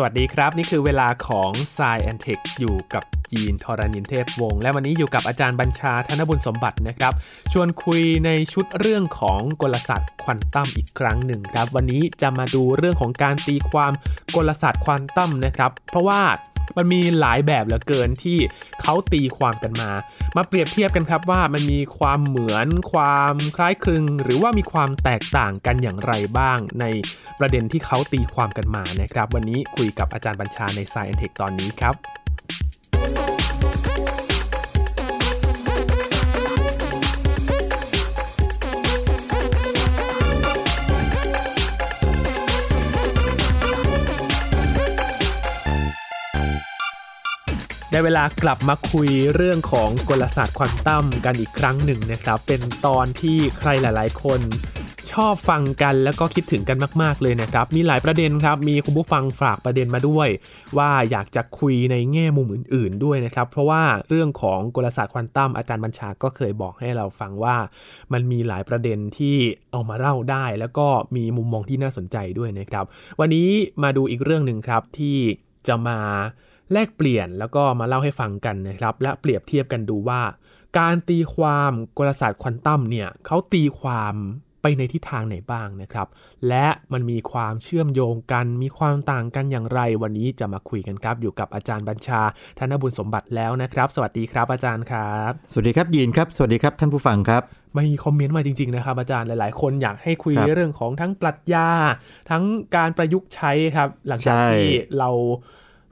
สวัสดีครับ นี่คือเวลาของ s ซแอนเทคอยู่กับยีนทรานินเทพวงศ์และวันนี้อยู่กับอาจารย์บัญชาธนบุญสมบัตินะครับ ชวนคุยในชุดเรื่องของกลศาสตร์ควอนตัมอีกครั้งหนึ่งครับ วันนี้จะมาดูเรื่องของการตีความกลศาสตร์ควอนตัมนะครับ เพราะว่า มันมีหลายแบบเหลือเกินที่เขาตีความกันมา มาเปรียบเทียบกันครับว่ามันมีความเหมือนความคล้ายคลึง หรือว่ามีความแตกต่างกันอย่างไรบ้าง ในประเด็นที่เขาตีความกันมานะครับ วันนี้คุยกับอาจารย์บัญชาใน Science Tech ตอนนี้ครับ ได้เวลากลับมาคุยเรื่องของกลศาสตร์ควอนตัมกันอีกครั้งหนึ่งนะครับ เป็นตอนที่ใครหลาย ๆ คนชอบฟังกันแล้วก็คิดถึงกันมาก ๆ เลยนะครับ มีหลายประเด็นครับ มีคุณผู้ฟังฝากประเด็นมาด้วย ว่าอยากจะคุยในแง่มุมอื่น ๆ ด้วยนะครับ เพราะว่าเรื่องของกลศาสตร์ควอนตัมอาจารย์บัญชาก็เคยบอกให้เราฟังว่า มันมีหลายประเด็นที่เอามาเล่าได้ แล้วก็มีมุมมองที่น่าสนใจด้วยนะครับ วันนี้มาดูอีกเรื่องหนึ่งครับที่จะมา แลกเปลี่ยนแล้วก็มาเล่าให้ฟังกันนะครับ และเปรียบเทียบกันดูว่า การตีความกลศาสตร์ควอนตัมเนี่ยเขาตีความไปในทิศทางไหนบ้างนะครับ และมันมีความเชื่อมโยงกัน มีความต่างกันอย่างไร วันนี้จะมาคุยกันครับ อยู่กับอาจารย์บัญชา ธนบุญสมบัติแล้วนะครับ สวัสดีครับอาจารย์ครับ สวัสดีครับยีนครับ สวัสดีครับท่านผู้ฟังครับมีคอมเมนต์มาจริงๆนะครับอาจารย์หลายๆ คนอยากให้คุยเรื่องของทั้งปรัชญา ทั้งการประยุกต์ใช้ครับ หลังจากที่เรา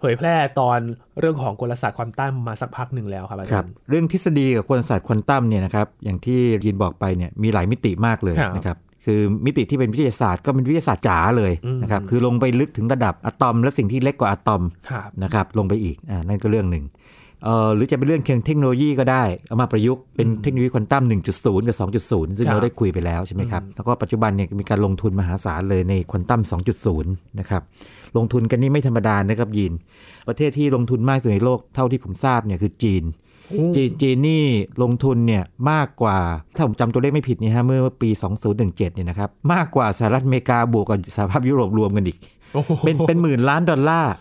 เผยแพร่ตอนเรื่องของกลศาสตร์ควอนตัมมาสักพักหนึ่งแล้วครับอาจารย์เรื่องทฤษฎีกับกลศาสตร์ควอนตัมเนี่ยนะครับอย่างที่ยินบอกไปเนี่ยมีหลายมิติมากเลยนะครับคือมิติที่เป็นวิทยาศาสตร์ก็เป็นวิทยาศาสตร์จ๋าเลยนะครับคือลงไปลึกถึงระดับอะตอมและสิ่งที่เล็กกว่าอะตอมนะครับลงไปอีกอ่านั่นก็เรื่องหนึ่งเอ่อ หรือจะเป็นเรื่องเทคโนโลยีก็ได้ เอามาประยุกต์เป็นเทคโนโลยีควอนตัม 1.0 กับ 2.0 ซึ่งเราได้คุยไปแล้วใช่ไหมครับ แล้วก็ปัจจุบันเนี่ยมีการลงทุนมหาศาลเลยในควอนตัม 2.0 นะครับ ลงทุนกันนี่ไม่ธรรมดานะครับยิน ประเทศที่ลงทุนมากสุดในโลกเท่าที่ผมทราบเนี่ยคือจีนจีนจีนนี่ลงทุนเนี่ยมากกว่า ถ้าผมจำตัวเลขไม่ผิดนี่ฮะเมื่อปี 2017เนี่ยนะครับมากกว่าสหรัฐอเมริกาบวกกับสหภาพยุโรปรวมกันอีกเป็นเป็นหมื่นล้านดอลลาร์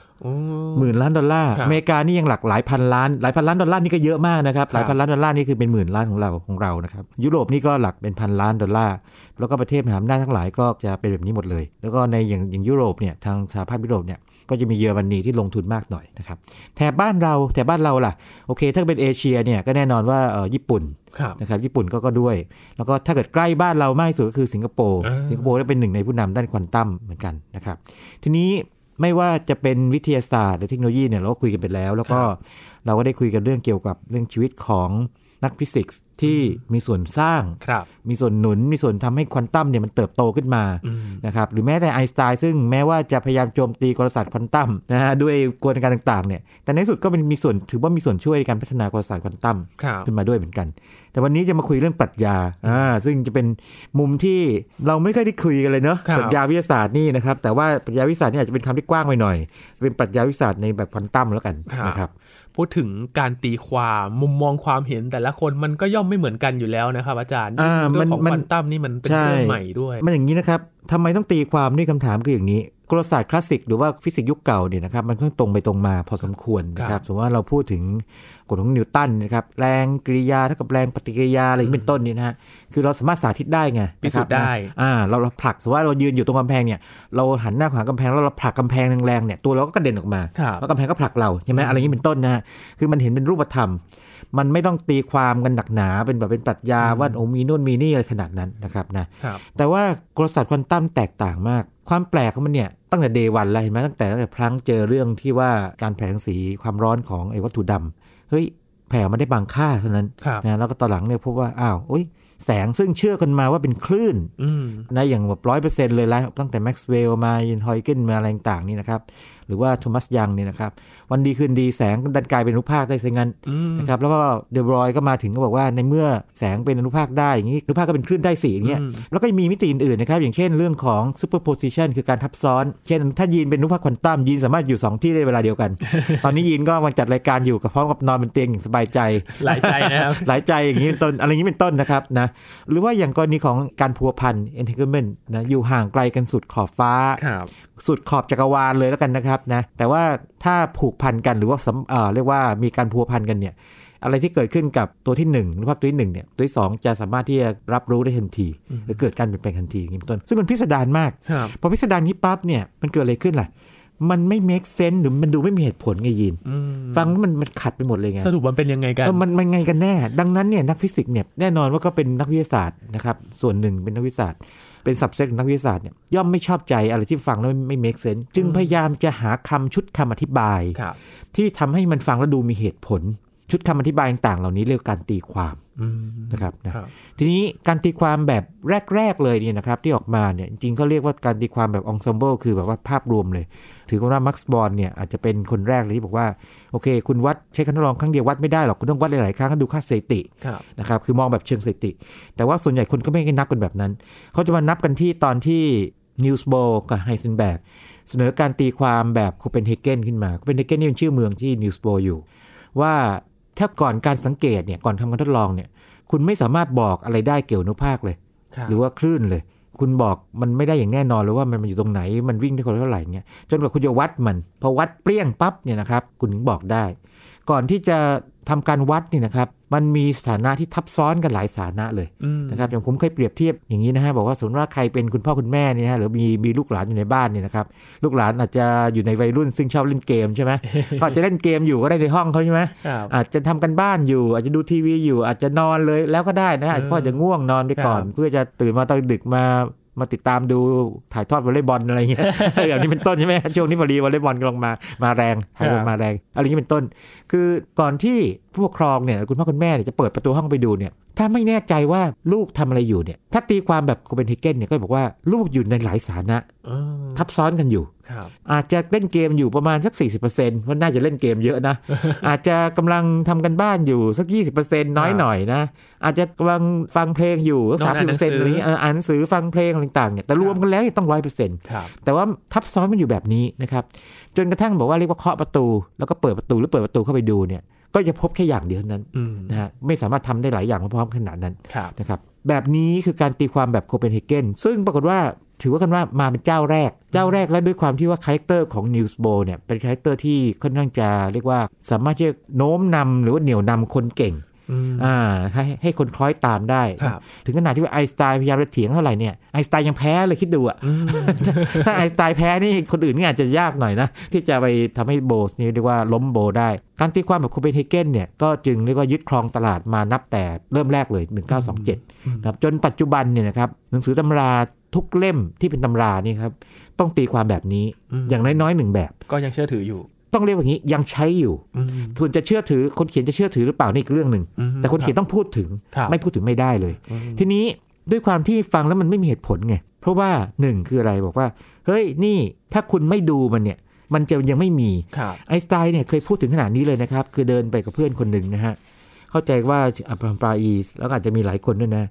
หมื่นล้านดอลลาร์อเมริกานี่ยังหลักหลายพันล้านหลายพันล้านดอลลาร์นี่ก็เยอะมากนะครับหลายพันล้านดอลลาร์นี่คือเป็นหมื่นล้านของเราของเรานะครับยุโรปนี่ก็หลักเป็นพันล้านดอลลาร์แล้วก็ประเทศมหาอำนาจทั้งหลายก็จะเป็นแบบนี้หมดเลย แล้วก็ในอย่างอย่างยุโรปเนี่ยทางสหภาพยุโรปเนี่ยก็จะมีเยอรมนีที่ลงทุนมากหน่อยนะครับแถบบ้านเราแถบบ้านเราล่ะโอเค ถ้าเป็นเอเชียเนี่ยก็แน่นอนว่าเออญี่ปุ่นนะครับญี่ปุ่นก็ก็ด้วย แล้วก็ถ้าเกิดใกล้บ้านเรามากที่สุดก็คือสิงคโปร์สิงคโปร์ได้เป็นหนึ่งในผู้นำด้านควอนตัมเหมือนกันนะครับทีนี้ ไม่ว่าจะเป็นวิทยาศาสตร์หรือเทคโนโลยีเนี่ยเราก็คุยกันไปแล้ว แล้วก็เราก็ได้คุยกันเรื่องเกี่ยวกับเรื่องชีวิตของ นักฟิสิกส์ที่มีส่วนสร้าง มีส่วนหนุน มีส่วนทำให้ควอนตัมเนี่ยมันเติบโตขึ้นมานะครับหรือแม้แต่ไอน์สไตน์ซึ่งแม้ว่าจะพยายามโจมตีกลศาสตร์ควอนตัมนะฮะด้วยกระบวนการต่างๆเนี่ยแต่ในสุดก็เป็นมีส่วนถือว่ามีส่วนช่วยในการพัฒนากลศาสตร์ควอนตัมขึ้นมาด้วยเหมือนกัน แต่วันนี้จะมาคุยเรื่องปรัชญาอ่าซึ่งจะเป็นมุมที่เราไม่ค่อยได้คุยกันเลยเนาะปรัชญาวิทยาศาสตร์นี่นะครับแต่ว่าปรัชญาวิทยาศาสตร์นี่อาจจะเป็นคำที่กว้างไปหน่อย เป็นปรัชญาวิทยาศาสตร์ในแบบควอนตัมแล้วกันนะครับ พูดถึงการตีความมุมมองความเห็นแต่ละคนมันก็ย่อมไม่เหมือนกันอยู่แล้วนะครับ อาจารย์เรื่องของควอนตัมนี่มันเป็นเรื่องใหม่ด้วย มันอย่างนี้นะครับทำไมต้องตีความด้วยคำถามคืออย่างนี้ กลศาสตร์คลาสสิกหรือว่าฟิสิกส์ยุคเก่าเนี่ยนะครับมันค่อนตรงไปตรงมาพอสมควรนะครับสมมติว่าเราพูดถึงกฎของนิวตันนะครับแรงกิริยาเท่ากับแรงปฏิกิริยาอะไรเป็นต้นนี่นะฮะคือเราสามารถสาธิตได้ไงพิสูจน์ได้อ่าเราเราผลักสมมติว่าเรายืนอยู่ตรงกำแพงเนี่ยเราหันหน้าหากำแพงแล้วเราผลักกำแพงแรงๆเนี่ยตัวเราก็กระเด็นออกมาแล้วกำแพงก็ผลักเราใช่ไหมอะไรอย่างนี้เป็นต้นนะฮะคือมันเห็นเป็นรูปธรรม มันไม่ต้องตีความกันหนักหนาเป็นแบบเป็นปรัชญาว่าโอ้มีนู่นมีนี่อะไรขนาดนั้นนะครับนะแต่ว่ากลศาสตร์ควอนตัมแตกต่างมาก ความแปลกของมันเนี่ยตั้งแต่เดวันเลยเห็นไหมตั้งแต่ตั้งแต่พลังเจอเรื่องที่ว่าการแผงสีความร้อนของไอ้วัตถุดำเฮ้ยแผ่มาได้บางค่าเท่านั้นนะแล้วก็ตอนหลังเนี่ยพบว่าอ้าวโอ้ยแสงซึ่งเชื่อกันมาว่าเป็นคลื่นนะอย่างแบบร้อยเปอร์เซ็นต์เลยแล้วตั้งแต่แม็กซ์เวลล์มายินฮอยเกนมาอะไรต่างๆนี่นะครับ หรือว่าโทมัสยังเนี่ยนะครับ วันดีคืนดีแสงดันกลายเป็นอนุภาคได้ซะงั้นนะครับแล้วก็เดบรอยก็มาถึงก็บอกว่าในเมื่อแสงเป็นอนุภาคได้อย่างนี้อนุภาคก็เป็นคลื่นได้สีอย่างเงี้ยแล้วก็มีมิติอื่นๆนะครับอย่างเช่นเรื่องของ superposition คือการทับซ้อน เช่น ถ้ายีนเป็นอนุภาคควอนตัมยีนสามารถอยู่ 2 ที่ได้เวลาเดียวกัน ตอนนี้ยีนก็มาจัดรายการอยู่กับพร้อมกับนอนบนเตียงอย่างสบายใจหลายใจนะครับหลายใจอย่างนี้เป็นต้นอะไรอย่างนี้เป็นต้นนะครับนะหรือว่าอย่างกรณีของการพัวพัน entanglement นะอยู่ห่างไกลกันสุดขอบฟ้า สุดขอบจักรวาลเลยแล้วกันนะครับนะครับนะแต่ว่าถ้าผูกพันกันหรือว่าเอ่อเรียกว่ามีการพัวพันกันเนี่ยอะไรที่เกิดขึ้นกับตัวที่1หรือว่าตัวที่1เนี่ยตัวที่ 2 จะสามารถที่จะรับรู้ได้ทันที หรือเกิดการเปลี่ยนแปลงทันทีอย่างนี้เป็นต้นซึ่งมันพิสดารมาก พอพิสดารนี้ปั๊บเนี่ยมันเกิดอะไรขึ้นล่ะมันไม่ make sense หรือมันดูไม่มีเหตุผลไงยิน ฟังมันมันขัดไปหมดเลยไง สรุปมันเป็นยังไงกันมันมันไงกันแน่ ดังนั้นเนี่ยนักฟิสิกส์เนี่ยแน่นอนว่าก็เป็นนักวิทยาศาสตร์นะครับส่วนหนึ่งเป็นนักวิทยาศาสตร์ เป็น subset นักวิทยาศาสตร์เนี่ยย่อมไม่ชอบใจอะไรที่ฟังแล้วไม่ make sense จึงพยายามจะหาคำชุดคำอธิบาย ที่ทำให้มันฟังแล้วดูมีเหตุผล ชุดคำอธิบายต่างๆเหล่านี้เรียกการตีความนะครับนะทีนี้การตีความแบบแรก ๆ เลยเนี่ยนะครับที่ออกมาเนี่ยจริงๆก็เรียกว่าการตีความแบบ ensemble คือแบบว่าภาพรวมเลย ถือว่ามักซ์บอร์นเนี่ยอาจจะเป็นคนแรกเลยที่บอกว่าโอเค คุณวัดใช้การทดลองครั้งเดียววัดไม่ได้หรอกคุณต้องวัดหลายๆครั้งดูค่าสถิตินะครับคือมองแบบเชิงสถิติ แต่ว่าส่วนใหญ่คนก็ไม่ได้นับกันแบบนั้น เขาจะมานับกันที่ตอนที่นีลส์โบร์กับไฮเซนเบิร์กเสนอการตีความแบบโคเปนเฮเกนขึ้นมาโคเปนเฮเกนนี่เป็นชื่อเมืองที่นีลส์โบร์อยู่ว่า ถ้าก่อนการสังเกตเนี่ยก่อนทำการทดลองเนี่ย คุณไม่สามารถบอกอะไรได้เกี่ยวอนุภาคเลย หรือว่าคลื่นเลย คุณบอกมันไม่ได้อย่างแน่นอนเลยว่ามันอยู่ตรงไหนมันวิ่งได้คนเท่าไหร่เงี้ยจนกว่าคุณจะวัดมันพอวัดเปรี้ยงปั๊บเนี่ยนะครับ คุณถึงบอกได้ ก่อนที่จะ ทำการวัดนี่นะครับมันมีสถานะที่ทับซ้อนกันหลายสถานะเลยนะครับอย่างผมเคยเปรียบเทียบอย่างนี้นะฮะบอกว่าสมมติว่าใครเป็นคุณพ่อคุณแม่นี่ฮะหรือมีมีลูกหลานอยู่ในบ้านเนี่ยนะครับลูกหลานอาจจะอยู่ในวัยรุ่นซึ่งชอบเล่นเกมใช่ไหมเขาจะเล่นเกมอยู่ก็ได้ในห้องเขาใช่ไหมอาจจะทำกันบ้านอยู่ อาจจะดูทีวีอยู่อาจจะนอนเลยแล้วก็ได้นะอาจจะจะง่วงนอนไปก่อน เพื่อจะตื่นมาตอนดึกมา มาติดตามดูถ่ายทอดวอลเลย์บอลอะไรเงี้ยอย่างนี้เป็นต้นใช่ไหมช่วงนี้พอดีวอลเลย์บอลกำลังมามาแรงถ่ายบอลมาแรงอะไรนี้เป็นต้น คือก่อนที่ผู้ปกครองเนี่ยคุณพ่อคุณแม่จะเปิดประตูห้องไปดูเนี่ยถ้าไม่แน่ใจว่าลูกทำอะไรอยู่เนี่ยถ้าตีความแบบโคเปนเฮเกนเนี่ยก็บอกว่าลูกอยู่ในหลายสถานะทับซ้อนกันอยู่ อาจจะเล่นเกมอยู่ประมาณสัก 40%ว่าน่าจะเล่นเกมเยอะนะ อาจจะกำลังทำกันบ้านอยู่สัก 20%น้อยหน่อยนะ อาจจะกำลังฟังเพลงอยู่สักสามสิบเปอร์เซ็นต์นี้อ่านหนังสือฟังเพลงต่างๆเนี่ยแต่รวมกันแล้วต้องร้อยเปอร์เซ็นต์แต่ว่าทับซ้อนมันอยู่แบบนี้นะครับ จนกระทั่งบอกว่าเรียกว่าเคาะประตู แล้วก็เปิดประตูหรือเปิดประตูเข้าไปดูเนี่ยก็จะพบแค่อย่างเดียวนั้นนะฮะไม่สามารถทำได้หลายอย่างพร้อมๆขนาดนั้นนะครับแบบนี้คือการตีความแบบโคเปนเฮเกนซึ่งปรากฏว่า ถือว่ากันว่ามาเป็นเจ้าแรก เจ้าแรกและด้วยความที่ว่าคาแรคเตอร์ของนีลส์โบร์เนี่ยเป็นคาแรคเตอร์ที่ค่อนข้างจะเรียกว่าสามารถที่จะโน้มนำหรือว่าเหนี่ยวนำคนเก่งอ่าให้ให้คนคล้อยตามได้ ถึงขนาดที่ว่าไอสไตล์พยายามจะเถียงเท่าไหร่เนี่ยไอสไตล์ยังแพ้เลยคิดดูอะถ้าไอสไตล์แพ้นี่คนอื่นนี่อาจจะยากหน่อยนะ ที่จะไปทำให้โบสนี่เรียกว่าล้มโบได้ การตีความแบบคูเปนเฮเกนเนี่ยก็จึงเรียกว่ายึดครองตลาดมานับแต่เริ่มแรกเลย 1927ครับจนปัจจุบันเนี่ยนะครับหนังสือตำรา ทุกเล่มที่เป็นตำรานี่ครับ ต้องตีความแบบนี้อย่างน้อยๆหนึ่งแบบ ก็ยังเชื่อถืออยู่ ต้องเรียกว่าอย่างนี้ยังใช้อยู่ส่วนจะเชื่อถือคนเขียนจะเชื่อถือหรือเปล่านี่อีกเรื่องหนึ่งแต่คนเขียนต้องพูดถึงไม่พูดถึงไม่ได้เลย ทีนี้ด้วยความที่ฟังแล้วมันไม่มีเหตุผลไงเพราะว่าหนึ่งคืออะไรบอกว่า เฮ้ยนี่ถ้าคุณไม่ดูมันเนี่ย มันจะยังไม่มีไอสไตล์เนี่ยเคยพูดถึงขนาดนี้เลยนะครับ คือเดินไปกับเพื่อนคนหนึ่งนะฮะเข้าใจว่าอัปรามปราอีสแล้วอาจจะมีหลายคนด้วยนะ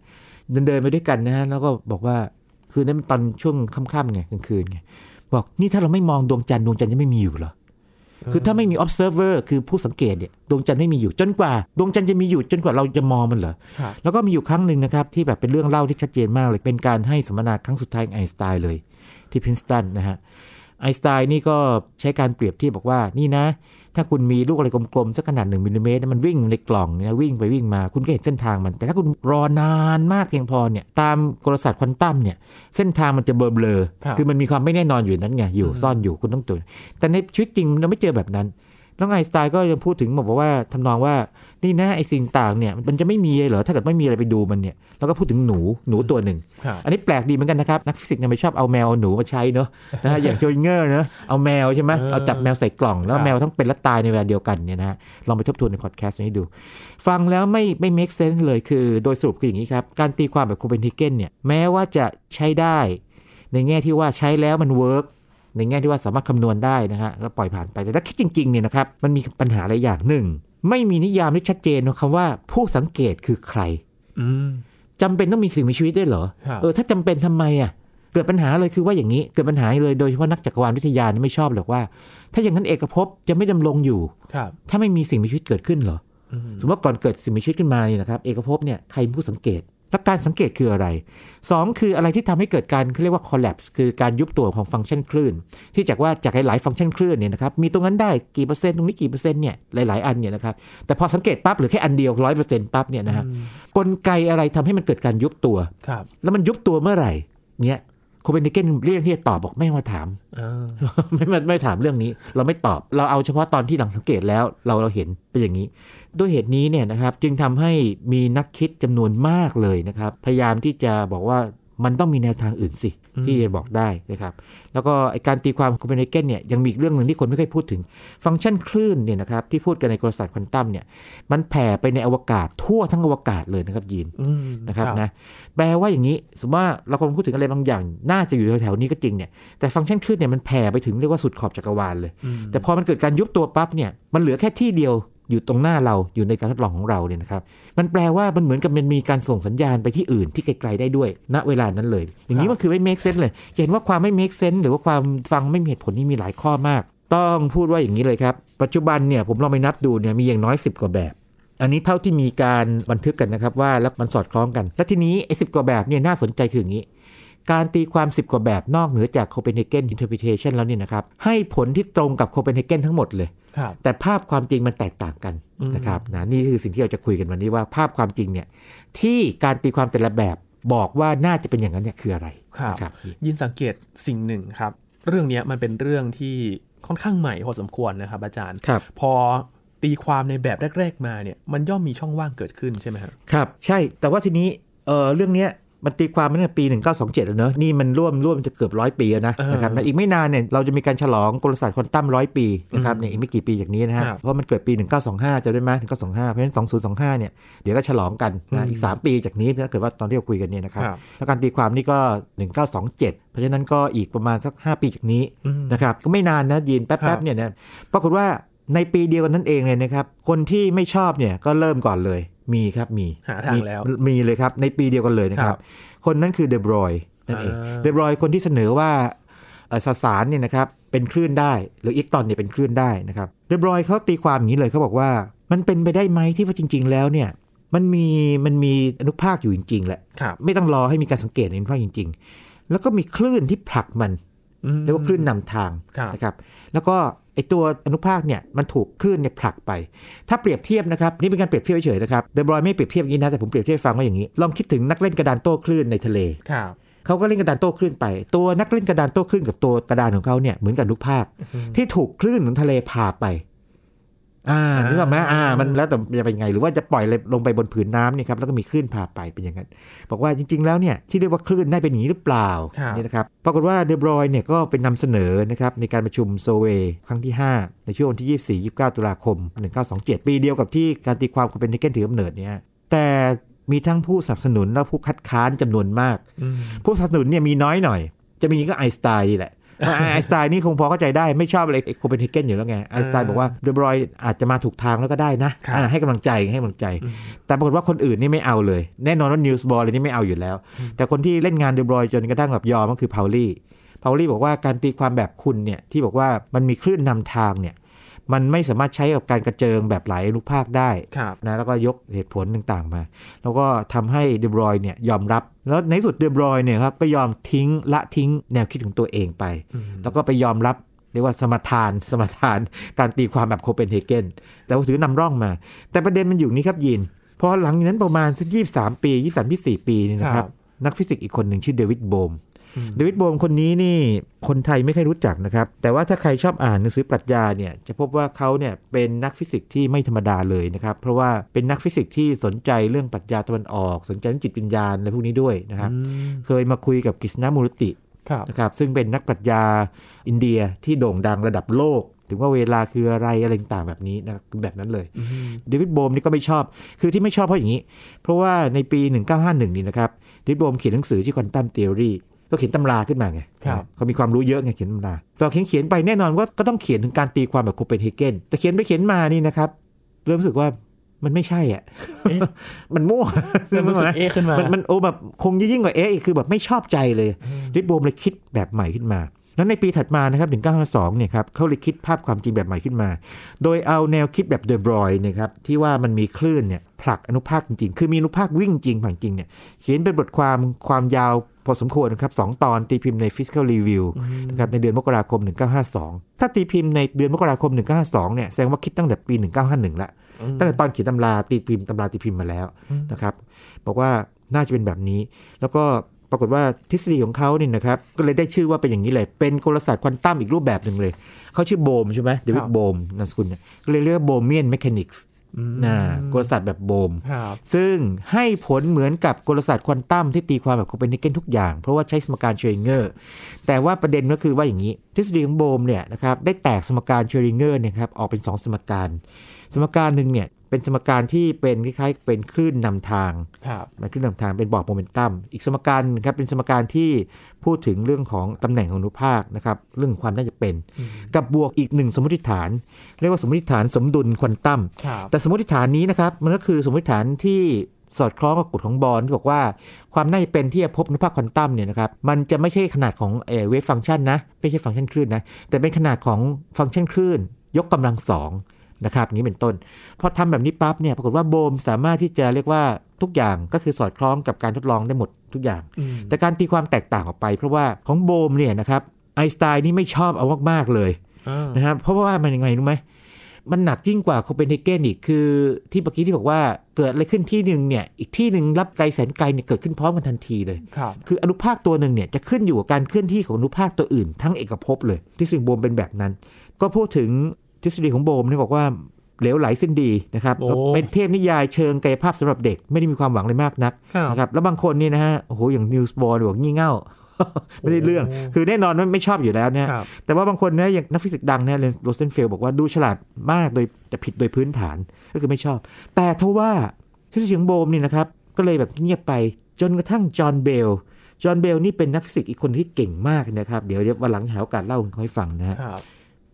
เดินเดินไปด้วยกันนะฮะแล้วก็บอกว่า คือนั้นตอนช่วงค่ำๆไงกลางคืนไงบอกนี่ถ้าเราไม่มองดวงจันทร์ดวงจันทร์จะไม่มีอยู่เหรอคือถ้าไม่มี observer คือผู้สังเกตเนี่ยดวงจันทร์ไม่มีอยู่จนกว่า ดวงจันทร์จะมีอยู่จนกว่าเราจะมองมันเหรอ แล้วก็มีอยู่ครั้งหนึ่งนะครับ ที่แบบเป็นเรื่องเล่าที่ชัดเจนมากเลย เป็นการให้สัมมนาครั้งสุดท้ายไอน์สไตน์เลย ที่พรินซ์ตันนะฮะ ไอน์สไตน์นี่ก็ใช้การเปรียบที่บอกว่านี่นะ ถ้าคุณมีลูกอะไรกลมๆสักขนาดหนึ่งมิลลิเมตรมันวิ่งในกล่องเนี่ยวิ่งไปวิ่งมาคุณก็เห็นเส้นทางมัน แต่ถ้าคุณรอนานมากเพียงพอเนี่ยตามกลศาสตร์ควอนตัมเนี่ยเส้นทางมันจะเบลอๆคือมันมีความไม่แน่นอนอยู่นั้นไงอยู่ซ่อนอยู่คุณต้องตื่นแต่ในชีวิตจริงเราไม่เจอแบบนั้น แล้วไอน์สไตน์ก็ยังพูดถึงบอกว่าทำนองว่านี่นะไอสิ่งต่างเนี่ยมันจะไม่มีเหรอถ้าเกิดไม่มีอะไรไปดูมันเนี่ยแล้วก็พูดถึงหนูหนูตัวหนึ่ง อันนี้แปลกดีเหมือนกันนะครับ นักฟิสิกส์เนี่ยไม่ชอบเอาแมวหนูมาใช้เนาะนะฮะอย่างชเรอดิงเงอร์เนาะเอาแมวใช่ไหมเอาจับแมวใส่กล่อง แล้วแมวทั้งเป็นและตายในเวลาเดียวกันเนี่ยนะลองไปทบทวนในพอดแคสต์นี้ดู ฟังแล้วไม่ไม่ make sense เลยคือโดยสรุปคืออย่างนี้ครับการตีความแบบคูเปนเฮเกนเนี่ยแม้ว่าจะใช้ได้ ในแง่ที่ว่าใช้แล้วมันเวิร์ก ในแง่ที่ว่าสามารถคำนวณได้นะฮะก็ปล่อยผ่านไปแต่ถ้าคิดจริงๆเนี่ยนะครับมันมีปัญหาอะไรอย่างหนึ่งไม่มีนิยามที่ชัดเจนนะคำว่าผู้สังเกตคือใครจำเป็นต้องมีสิ่งมีชีวิตได้เหรอเออถ้าจำเป็นทำไมอะเกิดปัญหาเลยคือว่าอย่างนี้เกิดปัญหาเลยโดยเฉพาะนักจักรวาลวิทยาไม่ชอบหรอกว่า ถ้าอย่างนั้นเอกภพจะไม่ดำรงอยู่ถ้าไม่มีสิ่งมีชีวิตเกิดขึ้นเหรอสมมติว่าก่อนเกิดสิ่งมีชีวิตขึ้นมานี่นะครับ เอกภพเนี่ยใครผู้สังเกต แล้วการสังเกตคืออะไร 2 คืออะไรที่ทำให้เกิดการเขาเรียกว่า collapse คือการยุบตัวของฟังก์ชันคลื่น ที่จากว่าจากหลายๆฟังก์ชันคลื่นเนี่ยนะครับมีตรงนั้นได้กี่เปอร์เซ็นต์ตรงนี้กี่เปอร์เซ็นต์เนี่ยหลายๆอันเนี่ยนะครับแต่พอสังเกตปั๊บหรือแค่อันเดียวร้อยเปอร์เซ็นต์ปั๊บเนี่ยนะฮะกลไกอะไรทำให้มันเกิดการยุบตัวครับแล้วมันยุบตัวเมื่อไหร่เนี่ยโคเปนเฮเกนเรียกที่จะตอบบอกไม่มาถามอ่าไม่ไม่ไม่ถามเรื่องนี้ เราไม่ตอบเราเอาเฉพาะตอนที่หลังสังเกตแล้วเราเราเห็นเป็นอย่างนี้ ด้วยเหตุนี้เนี่ยนะครับจึงทำให้มีนักคิดจำนวนมากเลยนะครับ พยายามที่จะบอกว่ามันต้องมีแนวทางอื่นสิ ที่จะบอกได้นะครับ แล้วก็ไอ้การตีความของโคเปนเฮเกนเนี่ยยังมีอีกเรื่องหนึ่งที่คนไม่ค่อยพูดถึง ฟังก์ชันคลื่นเนี่ยนะครับที่พูดกันในกลศาสตร์ควอนตัมเนี่ยมันแผ่ไปในอวกาศทั่วทั้งอวกาศเลยนะครับยีนอืมนะครับนะแปลว่าอย่างนี้ สมมติว่าเรากำลังพูดถึงอะไรบางอย่าง น่าจะอยู่แถวๆนี้ก็จริงเนี่ยแต่ฟังก์ชันคลื่นเนี่ยมันแผ่ไปถึงเรียกว่าสุดขอบจักรวาลเลยอืมแต่พอมันเกิดการยุบตัวปั๊บเนี่ยมันเหลือแค่ที่เดียว อยู่ตรงหน้าเราอยู่ในการทดลองของเราเนี่ยนะครับ มันแปลว่ามันเหมือนกับมันมีการส่งสัญญาณไปที่อื่นที่ไกลๆได้ด้วย ณเวลานั้นเลย อย่างนี้มันคือไม่ make sense เลยอย่าเห็นว่าความไม่ make sense หรือว่าความฟังไม่มีเหตุผลนี่มีหลายข้อมาก ต้องพูดว่าอย่างนี้เลยครับ ปัจจุบันเนี่ยผมลองไปนับดูเนี่ยมีอย่างน้อย 10 กว่าแบบ อันนี้เท่าที่มีการบันทึกกันนะครับว่าแล้วมันสอดคล้องกัน และทีนี้ไอ้สิกว่าแบบเนี่ยน่าสนใจคืออย่างนี้ การตีความ 10 กว่าแบบนอกเหนือจาก Copenhagen Interpretation แล้วเนี่ยนะครับ ให้ผลที่ตรงกับ Copenhagen ทั้งหมดเลยครับแต่ภาพความจริงมันแตกต่างกันอืมนะครับนะนี่คือสิ่งที่เราจะคุยกันวันนี้ว่าภาพความจริงเนี่ยที่การตีความแต่ละแบบบอกว่าน่าจะเป็นอย่างนั้นเนี่ยคืออะไรครับนะครับยินสังเกตสิ่งหนึ่งครับ เรื่องเนี้ยมันเป็นเรื่องที่ค่อนข้างใหม่พอสมควรนะครับ อาจารย์ครับพอตีความในแบบแรก ๆ มาเนี่ยมันย่อมมีช่องว่างเกิดขึ้นใช่ไหมครับครับ ใช่แต่ว่าทีนี้เออเรื่องเนี้ย มันตีความมาตั้งแต่ปี 1927 แล้วเนอะนี่มันร่วมร่วมจะเกือบร้อยปีแล้วนะเออนะครับนะอีกไม่นานเนี่ยเราจะมีการฉลองกลศาสตร์ควอนตัมร้อยปีนะครับเนี่ยอีกไม่กี่ปีจากนี้นะฮะครับเพราะมันเกิดปี 1925 จะได้ไหม1925 เพราะฉะนั้น 2025 เนี่ยเดี๋ยวก็ฉลองกันอืนะมอีก 3 ปีจากนี้ถ้าเกิดว่าตอนที่เราคุยกันเนี่ยนะครับครับแล้วการตีความนี่ก็ 1927 เพราะฉะนั้นก็อีกประมาณสัก 5 ปีจากนี้อืมนะครับก็ไม่นานนะยีนแป๊ครับบๆเนี่ยนะปรากฏว่าในปีเดียวกันนั่นเองเลยนะครับคนที่ไม่ชอบเนี่ยก็เริ่มก่อนเลย มีครับมีหาทางมีแล้ว มีเลยครับ ในปีเดียวกันเลยนะคครัรับบคนนั้นคือเดบรอยนั่นเองอ่าเดบรอยคนที่เสนอว่าเอ่อสสารเนี่ยนะครับเป็นคลื่นได้ หรืออิกตอนเนี่ยเป็นคลื่นได้นะครับเดบรอยเขาตีความอย่างนี้เลยเขาบอกว่า มันเป็นไปได้ไหมที่ว่าจริง ๆ แล้วเนี่ยมันมีมันมีอนุภาคอยู่จริง ๆ แหละครับไม่ต้องรอให้มีการสังเกตในอนุภาคจริง ๆ แล้วก็มีคลื่นที่ผลักมันอืม เรียกว่าคลื่นนำทางครับนะครับแล้วก็ไอตัวอนุภาคเนี่ยมันถูกคลื่นเนี่ยผลักไป ถ้าเปรียบเทียบนะครับนี่เป็นการเปรียบเทียบเฉยๆนะครับเดบรอยไม่เปรียบเทียบอย่างนี้นะแต่ผมเปรียบเทียบให้ฟังว่าอย่างนี้ ลองคิดถึงนักเล่นกระดานโต้คลื่นในทะเลครับเขาก็เล่นกระดานโต้คลื่นไป ตัวนักเล่นกระดานโต้คลื่นกับตัวกระดานของเขาเนี่ยเหมือนกับลูกภาคที่ถูกคลื่นของทะเลพาไป อ่าอ่านึนึกออกไหมอ่า มันแล้วแต่จะเป็นไง หรือว่าจะปล่อยอะไรลงไปบนผืนน้ำเนี่ยครับแล้วก็มีคลื่นพาไปเป็นอย่างนั้น บอกว่าจริง ๆ แล้วเนี่ยที่เรียกว่าคลื่นได้เป็นอย่างนี้หรือเปล่าครับนี่นะครับปรากฏว่าเดบรอยเนี่ยก็เป็นนำเสนอนะครับในการประชุมโซเวครั้งที่ 5 ในช่วงวันที่ 24 29 ตุลาคม 1927 ปีเดียวกับที่การตีความโคเปนเฮเกนถือกำเนิดเนี่ยแต่มีทั้งผู้สนับสนุนและผู้คัดค้านจำนวนมากอืมผู้สนับสนุนเนี่ยมีน้อยหน่อย จะมีก็ไอน์สไตน์นี่แหละ ไอน์สไตน์นี่คงพอเข้าใจได้ไม่ชอบอะไรโคเปนเฮเกนอยู่แล้วไงไอน์สไตน์บอกว่าเดบรอยอาจจะมาถูกทางแล้วก็ได้นะครับอ่าให้กำลังใจให้กำลังใจอืมแต่ปรากฏว่าคนอื่นนี่ไม่เอาเลย แน่นอนว่านีลส์โบร์อะไรนี่ไม่เอาอยู่แล้ว แต่คนที่เล่นงานเดบรอยจนกระทั่งแบบยอมก็คือพาวลี่พาวลี่บอกว่าการตีความแบบคุณเนี่ยที่บอกว่ามันมีคลื่นนำทางเนี่ย มันไม่สามารถใช้กับการกระเจิงแบบหลายอนุภาคได้ครับนะแล้วก็ยกเหตุผลต่างๆมา แล้วก็ทำให้เดบรอยเนี่ยยอมรับ แล้วในที่สุดเดบรอยเนี่ยครับก็ยอมทิ้งละทิ้งแนวคิดของตัวเองไปอืมแล้วก็ไปยอมรับเรียกว่าสมาทาน สมาทาน การตีความแบบโคเปนเฮเกนแต่ว่าถือนำร่องมา แต่ประเด็นมันอยู่นี้ครับยินพอหลังจากนั้นประมาณสักยี่สามปียี่สามยี่สี่ปีนี่นะคครัรับบนักฟิสิกส์อีกคนหนึ่งชื่อเดวิดโบมอืม เดวิดโบมคนนี้นี่คนไทยไม่เคยรู้จักนะครับ แต่ว่าถ้าใครชอบอ่านหนังสือปรัชญาเนี่ยจะพบว่าเขาเนี่ยเป็นนักฟิสิกส์ที่ไม่ธรรมดาเลยนะครับ เพราะว่าเป็นนักฟิสิกส์ที่สนใจเรื่องปรัชญาตะวันออก สนใจเรื่องจิตวิญญาณอะไรพวกนี้ด้วยนะครับอืมเคยมาคุยกับกฤษณมูรติครับนะครับซึ่งเป็นนักปรัชญาอินเดียที่โด่งดังระดับโลก ถึงว่าเวลาคืออะไรอะไรต่างๆแบบนี้นะครับแบบนั้นเลยอืมเดวิดโบมนี่ก็ไม่ชอบคือที่ไม่ชอบเพราะอย่างนี้ เพราะว่าในปี 1951 นี่นะครับเดวิดโบมเขียนหนังสือชื่อ Quantum Theory ก็เขียนตำราขึ้นมาไงครับเขามีความรู้เยอะไงเขียนตำราพอเขียนเขียนไปแน่นอนว่าก็ต้องเขียนถึงการตีความแบบโคเปนเฮเกนแต่เขียนไปเขียนมานี่นะครับ เริ่มรู้สึกว่ามันไม่ใช่อะเอ๊ะมันมั่วเริ่มรู้สึกเอ๊ะขึ้นมา มันมันโอ้แบบคงยิ่งกว่าเอ๊ะอีกคือแบบไม่ชอบใจเลยอืมเดวิดโบมเลยคิดแบบใหม่ขึ้นมา แล้วในปีถัดมานะครับ1952เนี่ยครับเขาเลยคิดภาพความจริงแบบใหม่ขึ้นมา โดยเอาแนวคิดแบบเดบรอยนะครับที่ว่ามันมีคลื่นเนี่ยผลักอนุภาคจริงๆ คือมีอนุภาควิ่งจริงผังจริงเนี่ยเขียนเป็นบทความความยาว พอสมควรนะครับสตอนตีพิมพ์ใน Fiscal Review นะครับในเดือนมกราคม 1952 ถ้าตีพิมพ์ในเดือนมกราคม 1952 เนี่ยแสดงว่าคิดตั้งแต่ปี 1951 ละ ตั้งแต่ตอนเขียนตำราตีพิมพ์ตำราตีพิมพ์มาแล้วนะครับบอกว่าน่าจะเป็นแบบนี้ แล้วก็ปรากฏว่าทฤษฎีของเขาเนี่ยนะครับก็เลยได้ชื่อว่าเป็นอย่างนี้เลยเป็นกลศาสตร์ควอนตัมอีกรูปแบบหนึ่งเลยเขาชื่อโบมใช่ไหมเดวิดโบมนามสกุลเนี่ยก็เลยเรียกว่า Bohmian mechanics นะกลศาสตร์แบบโบม ซึ่งให้ผลเหมือนกับกลศาสตร์ควอนตัมที่ตีความแบบโคเปนเฮเกนทุกอย่าง เพราะว่าใช้สมการชเรอดิงเงอร์ แต่ว่าประเด็นก็คือว่าอย่างนี้ ทฤษฎีของโบมเนี่ยนะครับได้แตกสมการเชริงเกอร์เนี่ยครับออกเป็น 2 สมการ สมการหนึ่งเนี่ย เป็นสมการที่เป็นคล้ายๆเป็นคลื่นนำทางมันคลื่นนำทางเป็นบอกโมเมนตัมอีกสมการครับเป็นสมการที่พูดถึงเรื่องของตำแหน่งของอนุภาคนะครับเรื่องความน่าจะเป็น กับบวกอีกหนึ่งสมมติฐาน เรียกว่าสมมติฐานสมดุลควอนตัมแต่สมมติฐานนี้นะครับมันก็คือสมมติฐานที่สอดคล้องกับกฎของบอลที่บอกว่าความน่าจะเป็นที่จะพบอนุภาคควอนตัมเนี่ยนะครับมันจะไม่ใช่ขนาดของ wave function นะไม่ใช่ฟังก์ชันคลื่นนะแต่เป็นขนาดของฟังก์ชันคลื่นยกกำลังสอง นะครับนี้เป็นต้น พอทำแบบนี้ปั๊บเนี่ยปรากฏว่าโบมสามารถที่จะเรียกว่าทุกอย่างก็คือสอดคล้องกับการทดลองได้หมดทุกอย่าง แต่การตีความแตกต่างออกไป เพราะว่าของโบมเนี่ยนะครับไอน์สไตน์นี่ไม่ชอบเอามากๆเลยนะครับเพราะว่ามันยังไงรู้ไหมมันหนักยิ่งกว่าโคเปนเฮเกนอีกคือที่เมื่อกี้ที่บอกว่าเกิดอะไรขึ้นที่หนึ่งเนี่ยอีกที่หนึ่งรับไกลแสนไกลเนี่ยเกิดขึ้นพร้อมกันทันทีเลยคืออนุภาคตัวหนึ่งเนี่ยจะขึ้นอยู่กับการเคลื่อนที่ของอนุภาคตัวอื่น ทั้งเอกภพเลย ที่สิ่งโบมเป็นแบบนั้น ก็พูดถึง ทฤษฎีของโบมเนี่ยบอกว่าเหลวไหลสิ้นดีนะครับเป็นเทพนิยายเชิงกายภาพสำหรับเด็กไม่ได้มีความหวังเลยมากนักนะครับแล้วบางคนนี่นะฮะโอ้โหอย่างนีลส์โบร์บอกงี่เง่าไม่ได้เรื่อง คือแน่นอนไม่ชอบอยู่แล้วเนี่ยแต่ว่าบางคนเนี่ยอย่างนักฟิสิกส์ดังเนี่ยโรเซนเฟลบอกว่าดูฉลาดมากโดยแต่ผิดโดยพื้นฐานก็คือไม่ชอบ แต่ทว่าทฤษฎีของโบมนี่นะครับก็เลยแบบเงียบไปจนกระทั่งจอห์นเบลจอห์นเบลนี่เป็นนักฟิสิกส์อีกคนที่เก่งมากนะครับ เดี๋ยววันหลังหาโอกาสเล่าให้ฟังนะฮะ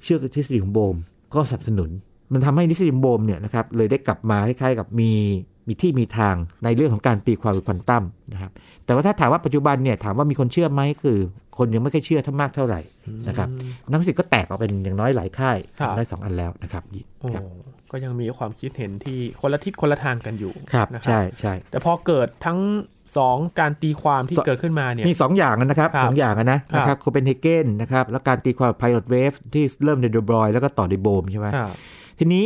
เชื่อทฤษฎีของโบม ก็สนับสนุน มันทำให้ทฤษฎีโบมเนี่ยนะครับเลยได้กลับมาคล้ายๆกับมีมีที่มีทางในเรื่องของการตีความควอนตัมนะครับแต่ว่าถ้าถามว่าปัจจุบันเนี่ยถามว่ามีคนเชื่อไหมคือ คนยังไม่ค่อยเชื่อท่ามากเท่าไหร่นะครับนักสิทธิ์ก็แตกออกเป็นอย่างน้อยหลายค่ายได้สองอันแล้วนะครับก็ยังมีความคิดเห็นที่คนละทิศคนละทางกันอยู่ครับใช่ใช่แต่พอเกิดทั้ง สองการตีความที่เกิดขึ้นมาเนี่ยมีสองอย่างนะครับสองอย่างนะนะครับโคเปนเฮเกนนะครับแล้วการตีความไพลอตเวฟที่เริ่มในเดบรอยแล้วก็ต่อในโบมใช่ไหมทีนี้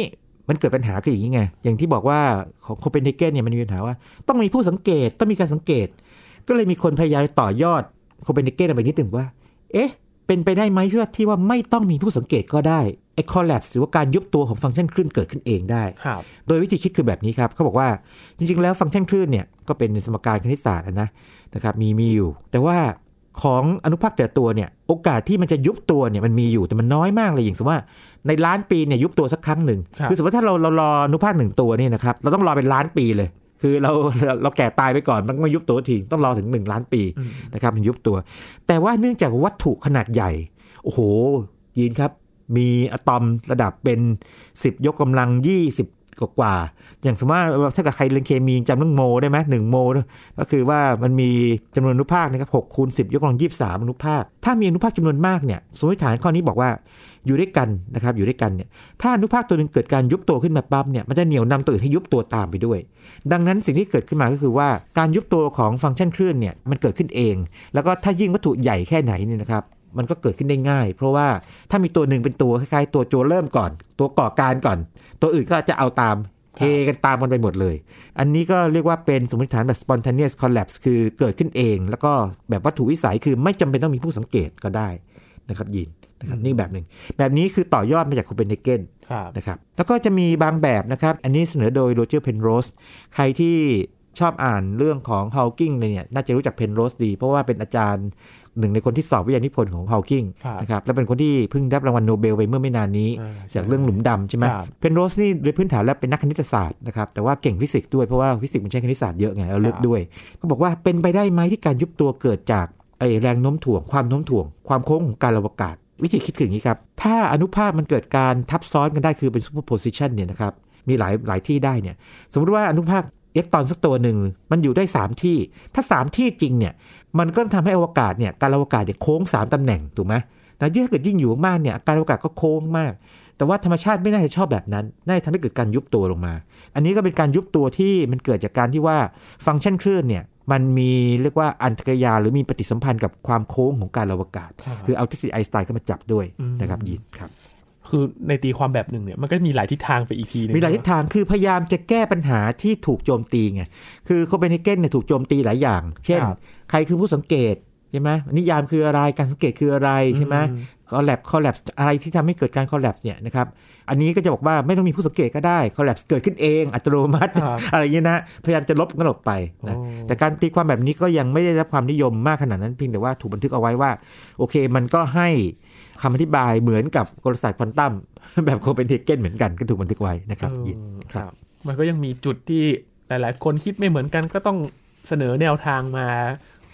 มันเกิดปัญหาคืออย่างนี้ไง อย่างที่บอกว่าของโคเปนเฮเกนเนี่ยมันมีปัญหาว่า ต้องมีผู้สังเกตต้องมีการสังเกต ก็เลยมีคนพยายามต่อยอดโคเปนเฮเกนไปนิดหนึ่งว่า เอ๊ะ เป็นไปได้ไหมที่ว่าที่ว่าไม่ต้องมีผู้สังเกตก็ได้ไอ้คอลแลปหรือว่าการยุบตัวของฟังก์ชันคลื่นเกิดขึ้นเองได้ โดยวิธีคิดคือแบบนี้ครับเขาบอกว่าจริง ๆ แล้วฟังก์ชันคลื่นเนี่ยก็เป็นสมการคณิตศาสตร์นะนะครับมีมีอยู่ แต่ว่าของอนุภาคแต่ตัวเนี่ยโอกาสที่มันจะยุบตัวเนี่ยมันมีอยู่แต่มันน้อยมากเลยอย่างสมมติว่าในล้านปีเนี่ยยุบตัวสักครั้งหนึ่งคือสมมติถ้าเราเรารออนุภาคหนึ่งตัวนี่นะครับเราต้องรอเป็นล้านปีเลย คือเราเราแก่ตายไปก่อนมันไม่ยุบตัวทีต้องรอถึง 1 ล้านปีนะครับมันยุบตัว แต่ว่าเนื่องจากวัตถุขนาดใหญ่ โอ้โหยินครับ มีอะตอมระดับเป็น 10 ยกกำลัง 20 กว่า อย่างสมมติว่าถ้ากับใครเรียนเคมีจำเรื่องโมได้ไหมหนึ่งโม ก็คือว่ามันมีจำนวนอนุภาคนะครับหกคูณสิบยกกำลังยี่สามอนุภาค ถ้ามีอนุภาคจำนวนมากเนี่ย สมมติฐานข้อนี้บอกว่าอยู่ด้วยกันนะครับ อยู่ด้วยกันเนี่ย ถ้าอนุภาคตัวหนึ่งเกิดการยุบตัวขึ้นมาปั๊บเนี่ย มันจะเหนี่ยวนำตัวอื่นให้ยุบตัวตามไปด้วย ดังนั้นสิ่งที่เกิดขึ้นมาก็คือว่าการยุบตัวของฟังก์ชันคลื่นเนี่ย มันเกิดขึ้นเอง แล้วก็ถ้ายิ่งวัตถุใหญ่แค่ไหนเนี่ยนะครับ มันก็เกิดขึ้นได้ง่าย เพราะว่าถ้ามีตัวหนึ่งเป็นตัวคล้ายๆตัวโจเริ่มก่อน ตัวก่อการก่อน ตัวอื่นก็จะเอาตามเฮกันตามกันไปหมดเลย อันนี้ก็เรียกว่าเป็นสมมติฐานแบบ spontaneous collapse คือเกิดขึ้นเอง แล้วก็แบบวัตถุวิสัยคือไม่จำเป็นต้องมีผู้สังเกตก็ได้นะครับยินนะครับนี่แบบหนึ่งแบบนี้คือต่อยอดมาจากโคเปนเฮเกนนะครับแล้วก็จะมีบางแบบนะครับ อันนี้เสนอโดยโรเจอร์เพนโรสใครที่ชอบอ่านเรื่องของฮาวกิงเนี่ยน่าจะรู้จักเพนโรสดี เพราะว่าเป็นอาจารย์ หนึ่งในคนที่สอบวิทยานิพนธ์ของฮาวกิงนะครับและเป็นคนที่เพิ่งได้รางวัลโนเบลไปเมื่อไม่นานนี้ จากเรื่องหลุมดำใช่ไหมเพนโรสนี่โดยพื้นฐานแล้วเป็นนักคณิตศาสตร์นะครับแต่ว่าเก่งฟิสิกส์ด้วยเพราะว่าฟิสิกส์มันใช้คณิตศาสตร์เยอะไงเราเลือกด้วย ก็บอกว่าเป็นไปได้ไหมที่การยุบตัวเกิดจากไอแรงโน้มถ่วง ความโน้มถ่วง ความโค้งของกาลอวกาศ วิธีคิดคืออย่างนี้ครับ ถ้าอนุภาคมันเกิดการทับซ้อนกันได้คือเป็น superposition เนี่ยนะครับ มีหลายหลายที่ได้เนี่ย สมมติว่าอนุภาคอิเล็กตรอนสักตัวหนึ่งมันอยู่ได้ 3 ที่ ถ้า 3 ที่จริงเนี่ย มันก็ทำให้อวกาศเนี่ยกาลอวกาศเนี่ยโค้ง 3ตำแหน่งถูกไหมนะยิ่งถ้าเกิดยิ่งอยู่มากเนี่ยกาลอวกาศก็โค้งมาก แต่ว่าธรรมชาติไม่น่าจะชอบแบบนั้น น่าจะทำให้เกิดการยุบตัวลงมา อันนี้ก็เป็นการยุบตัวที่มันเกิดจากการที่ว่าฟังก์ชันคลื่นเนี่ยมันมีเรียกว่าอันตรยาหรือมีปฏิสัมพันธ์กับความโค้งของการอวกาศ คือเอาทฤษฎีไอน์สไตน์ก็มาจับด้วยนะครับยินครับ คือในตีความแบบหนึ่งเนี่ยมันก็มีหลายทิศทางไปอีกทีนึงมีหลายทิศทางคือพยายามจะแก้ปัญหาที่ถูกโจมตีไงคือโคเปนเฮเกนเนี่ยถูกโจมตีหลายอย่าง เช่น ใครคือผู้สังเกตใช่ไหมนิยามคืออะไรการสังเกตคืออะไรใช่ไหมคอลแลบคอลแลบอะไรที่ทำให้เกิดการคอลแลบเนี่ยนะครับอันนี้ก็จะบอกว่าไม่ต้องมีผู้สังเกตก็ได้คอลแลบเกิดขึ้นเองอัตโนมัติ อะไรอย่างนี้นะพยายามจะลบกันออกไปนะแต่การตีความแบบนี้ก็ยังไม่ได้รับความนิยมมากขนาดนั้นเพียงแต่ว่าถูกบันทึกเอาไว้ว่า โอเคมันก็ให้ คำอธิบายเหมือนกับกลศาสตร์ควอนตัมแบบโคเปนเฮเกนเหมือนกันก็ถูกบันทึกไว้นะครับยินครับ มันก็ยังมีจุดที่หลาย ๆ คนคิดไม่เหมือนกันก็ต้องเสนอแนวทางมา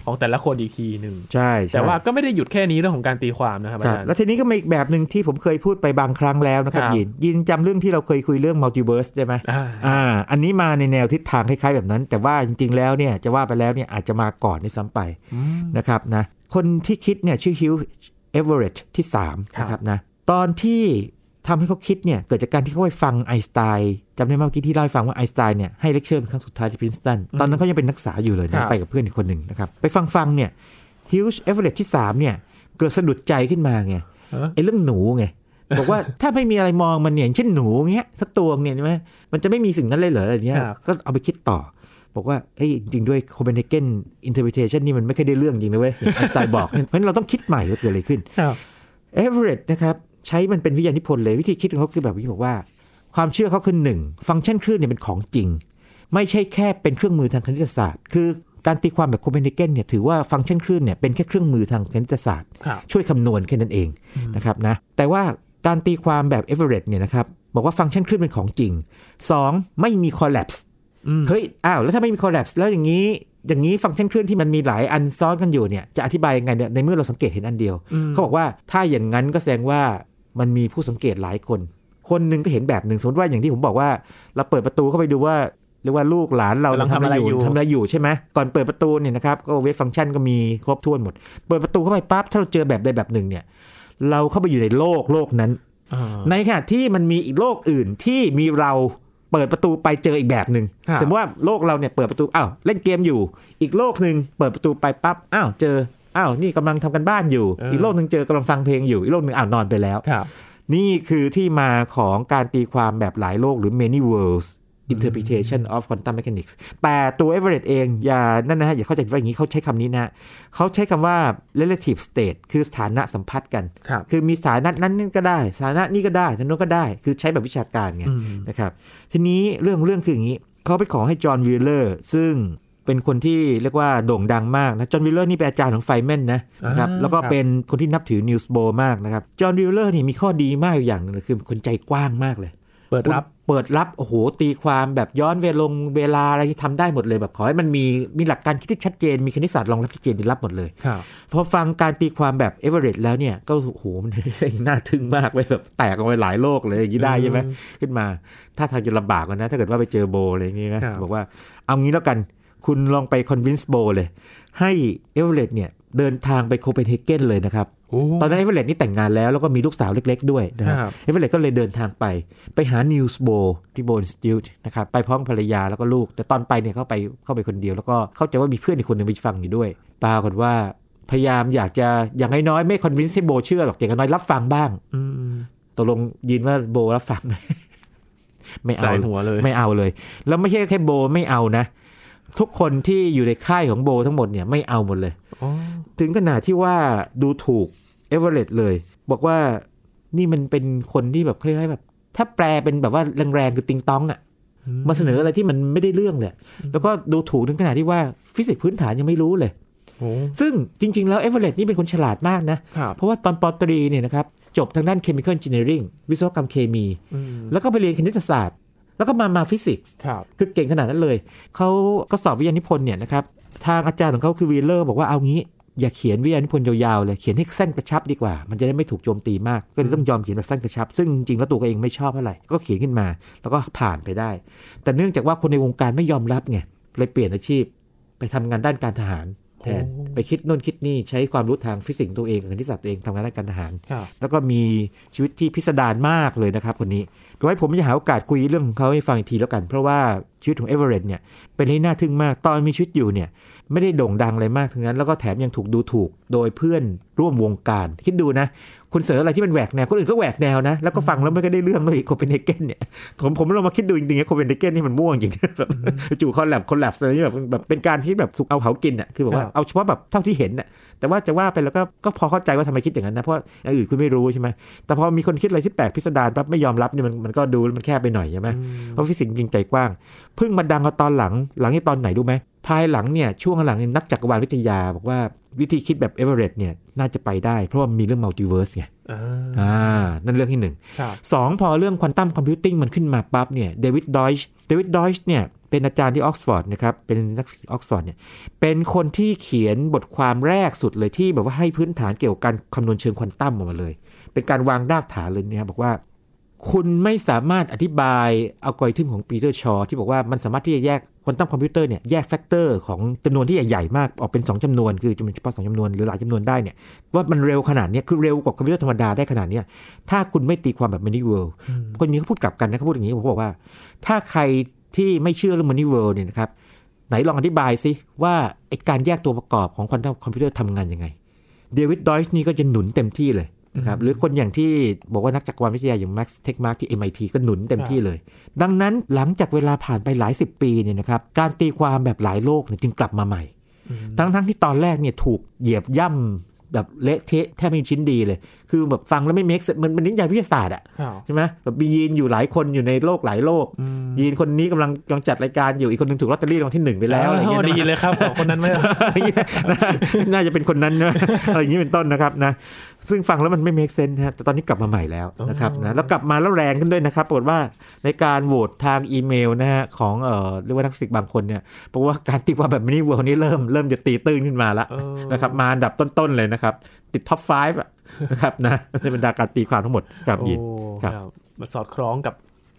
ของแต่ละคนอีกทีหนึ่งใช่แต่ว่าก็ไม่ได้หยุดแค่นี้เรื่องของการตีความนะครับอาจารย์แล้วทีนี้ก็มีอีกแบบหนึ่งที่ผมเคยพูดไปบางครั้งแล้วนะครับยินยินจำเรื่องที่เราเคยคุยเรื่อง multiverse ใช่ไหมอ่าอันนี้มาในแนวทิศทางคล้าย ๆ แบบนั้น แต่ว่าจริง ๆ แล้วเนี่ยจะว่าไปแล้วเนี่ยอาจจะมาก่อนด้วยซ้ำไปนะครับนะคนที่คิดเนี่ยชื่อฮิว เอเวอเรตที่3นะครับนะตอนที่ทำให้เขาคิดเนี่ยเกิดจากการที่เขาไปฟังไอน์สไตน์จำได้เมื่อกี้ที่เล่าให้ฟังว่าไอน์สไตน์เนี่ยให้เลคเชอร์เป็นครั้งสุดท้ายที่พรินสตันตอนนั้นเขายังเป็นนักศึกษาอยู่เลยนะไปกับเพื่อนอีกคนหนึ่งนะครับไปฟังฟังเนี่ยฮิวช์เอเวอเรตที่3เนี่ยเกิดสะดุดใจขึ้นมาไงไอ้เรื่องหนูไงบอกว่าถ้าไม่มีอะไรมองมันเนี่ยเช่นหนูเงี้ยสักตัวเนี่ยใช่ไหมมันจะไม่มีสิ่งนั้นเลยเหรออะไรเงี้ยก็เอาไปคิดต่อ บอกว่าเอ้ยจริงด้วยโคเปนเฮเกนอินเทอร์พ t เทชันนี่มันไม่เคยได้เรื่องจริงนะเว้ยไอน์สไตน์บอกเพราะฉะนั้นเราต้องคิดใหม่ว่าเกิดอะไรขึ้นเอเวอเรตนะครับใช้มันเป็นวิทยานิพนธ์เลยวิธีคิดของเขาคือแบบที่บอกว่า ความเชื่อเขาคือหนึ่งฟังก์ชันคลื่นเนี่ยเป็นของจริง ไม่ใช่แค่เป็นเครื่องมือทางคณิตศาสตร์ คือการตีความแบบโคเปนเฮเกนเนี่ยถือว่าฟังก์ชันคลื่นเนี่ยเป็นแค่เครื่องมือทางคณิตศาสตร์ ช่วยคำนวณแค่นั้นเองนะครับนะแต่ว่าการตีความแบบเอเวอเรสต์เนี่ยนะครับบอกว่าฟังก์ชันคลื่นเป็นของจริง 2. ไม่มี collapse เฮ้ยอ้าวแล้วถ้าไม่มี collapse แล้วอย่างนี้อย่างนี้ฟังก์ชันคลื่นที่มันมีหลายอันซ้อนกันอยู่เนี่ยจะอธิบายยังไงเนี่ยในเมื่อเราสังเกตเห็นอันเดียว เขาบอกว่าถ้าอย่างนั้นก็แสดงว่ามันมีผู้สังเกตหลายคน คนหนึ่งก็เห็นแบบหนึ่งสมมติว่าอย่างที่ผมบอกว่า เราเปิดประตูเข้าไปดูว่าเรียกว่าลูกหลานเราทำอะไรอยู่ทำอะไรอยู่ใช่ไหมก่อนเปิดประตูเนี่ยนะครับก็เวฟฟังก์ชันก็มีครบถ้วนหมด เปิดประตูเข้าไปปั๊บถ้าเราเจอแบบใดแบบหนึ่งเนี่ย เราเข้าไปอยู่ในโลกโลกนั้น ในขณะที่มันมีอีกโลกอื่นที่มีเรา เปิดประตูไปเจออีกแบบหนึ่งสมมติว่าโลกเราเนี่ยเปิดประตูอ้าวเล่นเกมอยู่ อีกโลกหนึ่งเปิดประตูไปปั๊บอ้าวเจออ้าวนี่กำลังทำกันบ้านอยู่ อีกโลกหนึ่งเจอกำลังฟังเพลงอยู่อีกโลกหนึ่งอ้าวนอนไปแล้วนี่คือที่มาของการตีความแบบหลายโลกหรือ many worlds interpretation of quantum mechanics แต่ตัว Everett เองอย่านั่นนะฮะอย่าเข้าใจว่าอย่างนี้เขาใช้คำนี้นะเขาใช้คำว่า relative state คือสถานะสัมพัทธ์กันคคือมีสถานะนั้นก็ได้ สถานะนี้ก็ได้ทั้งนู้นก็ได้ คือใช้แบบวิชาการไงนะครับทีนี้เรื่องเรื่องคืออย่างนี้เขาไปขอให้จอห์นวิลเลอร์ซึ่งเป็นคนที่เรียกว่าโด่งดังมากนะ จอห์นวีลเลอร์นี่เป็นอาจารย์ของไฟน์แมนนะนะครับ แล้วก็เป็นคนที่นับถือนีลส์โบร์มากนะครับ จอห์นวีลเลอร์นี่มีข้อดีมากอย่างหนึ่งคือคนใจกว้างมากเลย เปิดรับเปิดรับโอ้โหตีความแบบย้อนเวลงเวลาอะไรที่ทำได้หมดเลยแบบขอให้มันมีมีหลักการคิดที่ชัดเจน มีคณิตศาสตร์รองรับชัดเจนที่รับหมดเลยพอฟังการตีความแบบเอเวอเรสต์แล้วเนี่ย ก็โอ้โหมันน่าทึ่งมากเลยแบบแตกออกไปหลายโลกเลยอย่างนี้ได้ใช่ไหมขึ้นมา ท่าทางจะลำบากกันนะ ถ้าเกิดว่าไปเจอโบร์อะไรอย่างนี้นะบอกว่าเอางี้แล้วกัน คุณลองไป convince โบร์เลย ให้เอเวอเรสต์เนี่ยเดินทางไปโคเปนเฮเกนเลยนะครับ ตอนนั้นเอเวอเรตนี่แต่งงานแล้ว แล้วก็มีลูกสาวเล็กๆด้วยนะครับเอเวอเรตก็เลยเดินทางไป ไปหานีลส์โบร์ที่โบนสติลนะครับ ไปพร้อมภรรยาแล้วก็ลูก แต่ตอนไปเนี่ยเขาไปเข้าไปคนเดียว แล้วก็เข้าใจว่ามีเพื่อนอีกคนหนึ่งไปฟังอยู่ด้วย ปรากฏว่าพยายามอยากจะอย่างน้อยๆไม่ convince ให้โบร์เชื่อหรอกอย่างน้อยรับฟังบ้างตกลงยินว่าโบร์รับฟังไหมไม่เอาหัวเลย ไม่เอาเลย แล้วไม่ใช่แค่โบร์ไม่เอานะ ทุกคนที่อยู่ในค่ายของโบร์ทั้งหมดเนี่ยไม่เอาหมดเลยถึงขนาดที่ว่าดูถูกเอเวอเรสต์เลย บอกว่านี่มันเป็นคนที่แบบคล้ายๆแบบ ถ้าแปลเป็นแบบว่าแรงๆคือติงต้องอะ่ะมาเสนออะไรที่มันไม่ได้เรื่องเลยแล้วก็ดูถูกถึงขนาดที่ว่าฟิสิกส์พื้นฐานยังไม่รู้เลยซึ่งจริง ๆ แล้วเอเวอเรสต์นี่เป็นคนฉลาดมากนะ เพราะว่าตอนป.ตรีเนี่ยนะครับ จบทางด้าน chemical engineering วิศวกรรมเคมี แล้วก็ไปเรียนคณิตศาสตร์ แล้วก็มามาฟิสิกส์คือเก่งขนาดนั้นเลย เขาก็สอบวิทยานิพนธ์เนี่ยนะครับ ทางอาจารย์ของเขาคือวีลเลอร์บอกว่าเอางี้อย่าเขียนวิทยานิพนธ์ยาวๆเลย เขียนให้สั้นกระชับดีกว่า มันจะได้ไม่ถูกโจมตีมาก ก็เลยต้องยอมเขียนแบบสั้นกระชับ ซึ่งจริงๆแล้วตัวเองไม่ชอบเท่าไหร่ ก็เขียนขึ้นมา แล้วก็ผ่านไปได้ แต่เนื่องจากว่าคนในวงการไม่ยอมรับไง เลยเปลี่ยนอาชีพ ไปทำงานด้านการทหารแทน ไปคิดโน่นคิดนี่ ใช้ความรู้ทางฟิสิกส์ตัวเองคณิตศาสตร์ตัวเองทำงานด้านการทหาร แล้วก็มีชีวิตที่พิสดารมากเลยนะครับคนนี้ โดยผมจะหาโอกาสคุยเรื่องของเขาให้ฟังอีกทีแล้วกัน เพราะว่าชีวิตของเอเวอเรสต์เนี่ยเป็นที่น่าทึ่งมากตอนมีชีวิตอยู่เนี่ยไม่ได้โด่งดังอะไรมากทั้งนั้น แล้วก็แถมยังถูกดูถูกโดยเพื่อนร่วมวงการ คิดดูนะ คุณเสนออะไรที่มันแหวกแนวคนอื่นก็แหวกแนวนะ แล้วก็ฟังแล้วไม่ก็ได้เรื่องเลยโคเปนเฮเกนเนี่ยผมผมลองมาคิดดูจริงๆโคเปนเฮเกนนี่มันมั่วจริงแบบจู่ collapse collapse อะไรนี่แบบแบบเป็นการที่แบบสุกเอาเผากินอะคือแบบว่าเอาเฉพาะแบบเท่าที่เห็นอะแต่ว่าจะว่าไปแล้วก็ก็พอเข้าใจว่าทำไมคิดอย่างนั้นนะเพราะอย่างอื่นคุณไม่รู้ใช่ไหมแต่พอมีคนคิดอะไรที่แปลกพิสดารปั๊บไม่ยอมรับเนี่ยมันมันก็ดูมันแคบไปหน่อยใช่ไหมเพราะฟิสิกส์จริงใจกว้างเพิ่งมาดังเอาตอนหลัง หลังที่ตอนไหนดูไหมภายหลังเนี่ยช่วงหลังเนี่ยนักจักรวาลวิทยา บอกว่าวิธีคิดแบบเอเวอเรสต์เนี่ยน่าจะไปได้ เพราะว่ามีเรื่อง multiverse ไงอ่านั่นเรื่องที่หนึ่งสองพอเรื่อง quantum computing มันขึ้นมาปั๊บเนี่ยเดวิดดอยช์เดวิดดอยช์เนี่ยเป็นอาจารย์ที่ออกซฟอร์ดนะครับ เป็นนักออกซฟอร์ดเนี่ย เป็นคนที่เขียนบทความแรกสุดเลยที่แบบว่าให้พื้นฐานเกี่ยวกับการคำนวณเชิงควอนตัมออกมาเลย เป็นการวางรากฐานเลยเนี่ยบอกว่า คุณไม่สามารถอธิบายอัลกอริทึมของปีเตอร์ชอร์ที่บอกว่ามันสามารถที่จะแยกควอนตัมคอมพิวเตอร์เนี่ยแยก factor ของจำนวนที่ใหญ่ๆมากออกเป็น 2จำนวน คือจำนวนเฉพาะ 2จำนวนหรือหลายจำนวนได้เนี่ยว่ามันเร็วขนาดนี้คือเร็วกว่าคอมพิวเตอร์ธรรมดาได้ขนาดนี้ถ้าคุณไม่ตีความแบบ many world คนนี้เขาพูดกลับกันนะเขาพูดอย่างนี้ผมบอกว่า ถ้าใครที่ไม่เชื่อเรื่อง many world เนี่ยนะครับไหนลองอธิบายซิว่าไอการแยกตัวประกอบของควอนตัมคอมพิวเตอร์ทำงานยังไง David Deutsch นี่ก็จะหนุนเต็มที่เลย นะครับหรือคนอย่างที่บอกว่านักจักรวาลวิทยาอย่าง Max Tegmark ที่ MIT ก็หนุนเต็มที่เลย ดังนั้นหลังจากเวลาผ่านไปหลายสิบปีเนี่ยนะครับการตีความแบบหลายโลกเนี่ยจึงกลับมาใหม่ ทั้งทั้งที่ตอนแรกเนี่ยถูกเหยียบย่ำ แบบเละเทะแทบไม่มีชิ้นดีเลย คือแบบฟังแล้วไม่เมคมันเป็นนิยายวิทยาศาสตร์อะใช่ไหมแบบมียีนอยู่หลายคนอยู่ในโลกหลายโลก ยีนคนนี้กำลังกำลังจัดรายการอยู่อีกคนนึงถูกลอตเตอรี่รางวัลที่หนึ่งไปแล้วอะไรเงี้ยดีเลยครับคนนั้นไม่น่าจะเป็นคนนั้นนะอะไรอย่างนี้เป็นต้นนะครับนะซึ่งฟังแล้วมันไม่เมคเซนนะแต่ตอนนี้กลับมาใหม่แล้วนะครับนะแล้วกลับมาแล้วแรงขึ้นด้วยนะครับปรากฏว่าในการโหวตทางอีเมลนะฮะของเอ่อเรียกว่านักฟิสิกส์บางคนเนี่ยบอกว่าการตีความแบบ many world นี้เริ่มเริ่มจะตีตื้นขึ้นมาแล้วนะครับมาอันดับต้นๆเลยนะครับ ติด top 5นะครับนะในบรรดาการตีความทั้งหมดครับยินครับมาสอดคล้องกับ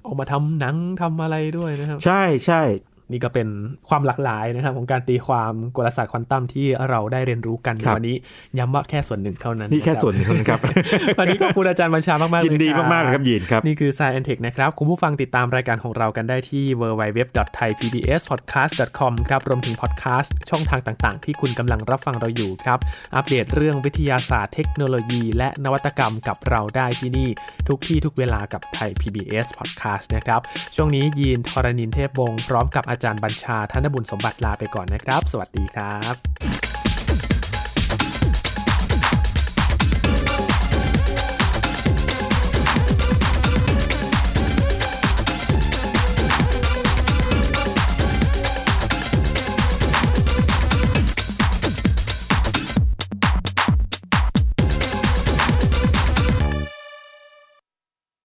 ออกมาทำหนังทำอะไรด้วยนะครับ ใช่ใช่ นี่ก็เป็นความหลากหลายนะครับ ของการตีความกลศาสตร์ควอนตัมที่เราได้เรียนรู้กันในวันนี้ย้ำว่าแค่ส่วนหนึ่งเท่านั้นนี่แค่ส่วนหนึ่งครับวันนี้ขอบคุณอาจารย์บัญชามากๆเลยยินดีมากๆเลยครับยินครับนี่คือ Science Tech นะครับ คุณผู้ฟังติดตามรายการของเรากันได้ที่ www.thaipbspodcast.com ครับรวมถึงพอดแคสต์ช่องทางต่าง ๆ ที่คุณกำลังรับฟังเราอยู่ครับอัปเดตเรื่องวิทยาศาสตร์เทคโนโลยี และนวัตกรรมกับเราได้ที่นี่ ทุกที่ทุกเวลากับไทย PBS Podcast นะครับช่วงนี้ยีนทรณินเทพวงศ์พร้อมกับอาจารย์บัญชาท่านนบุญสมบัติลาไปก่อนนะครับ สวัสดีครับ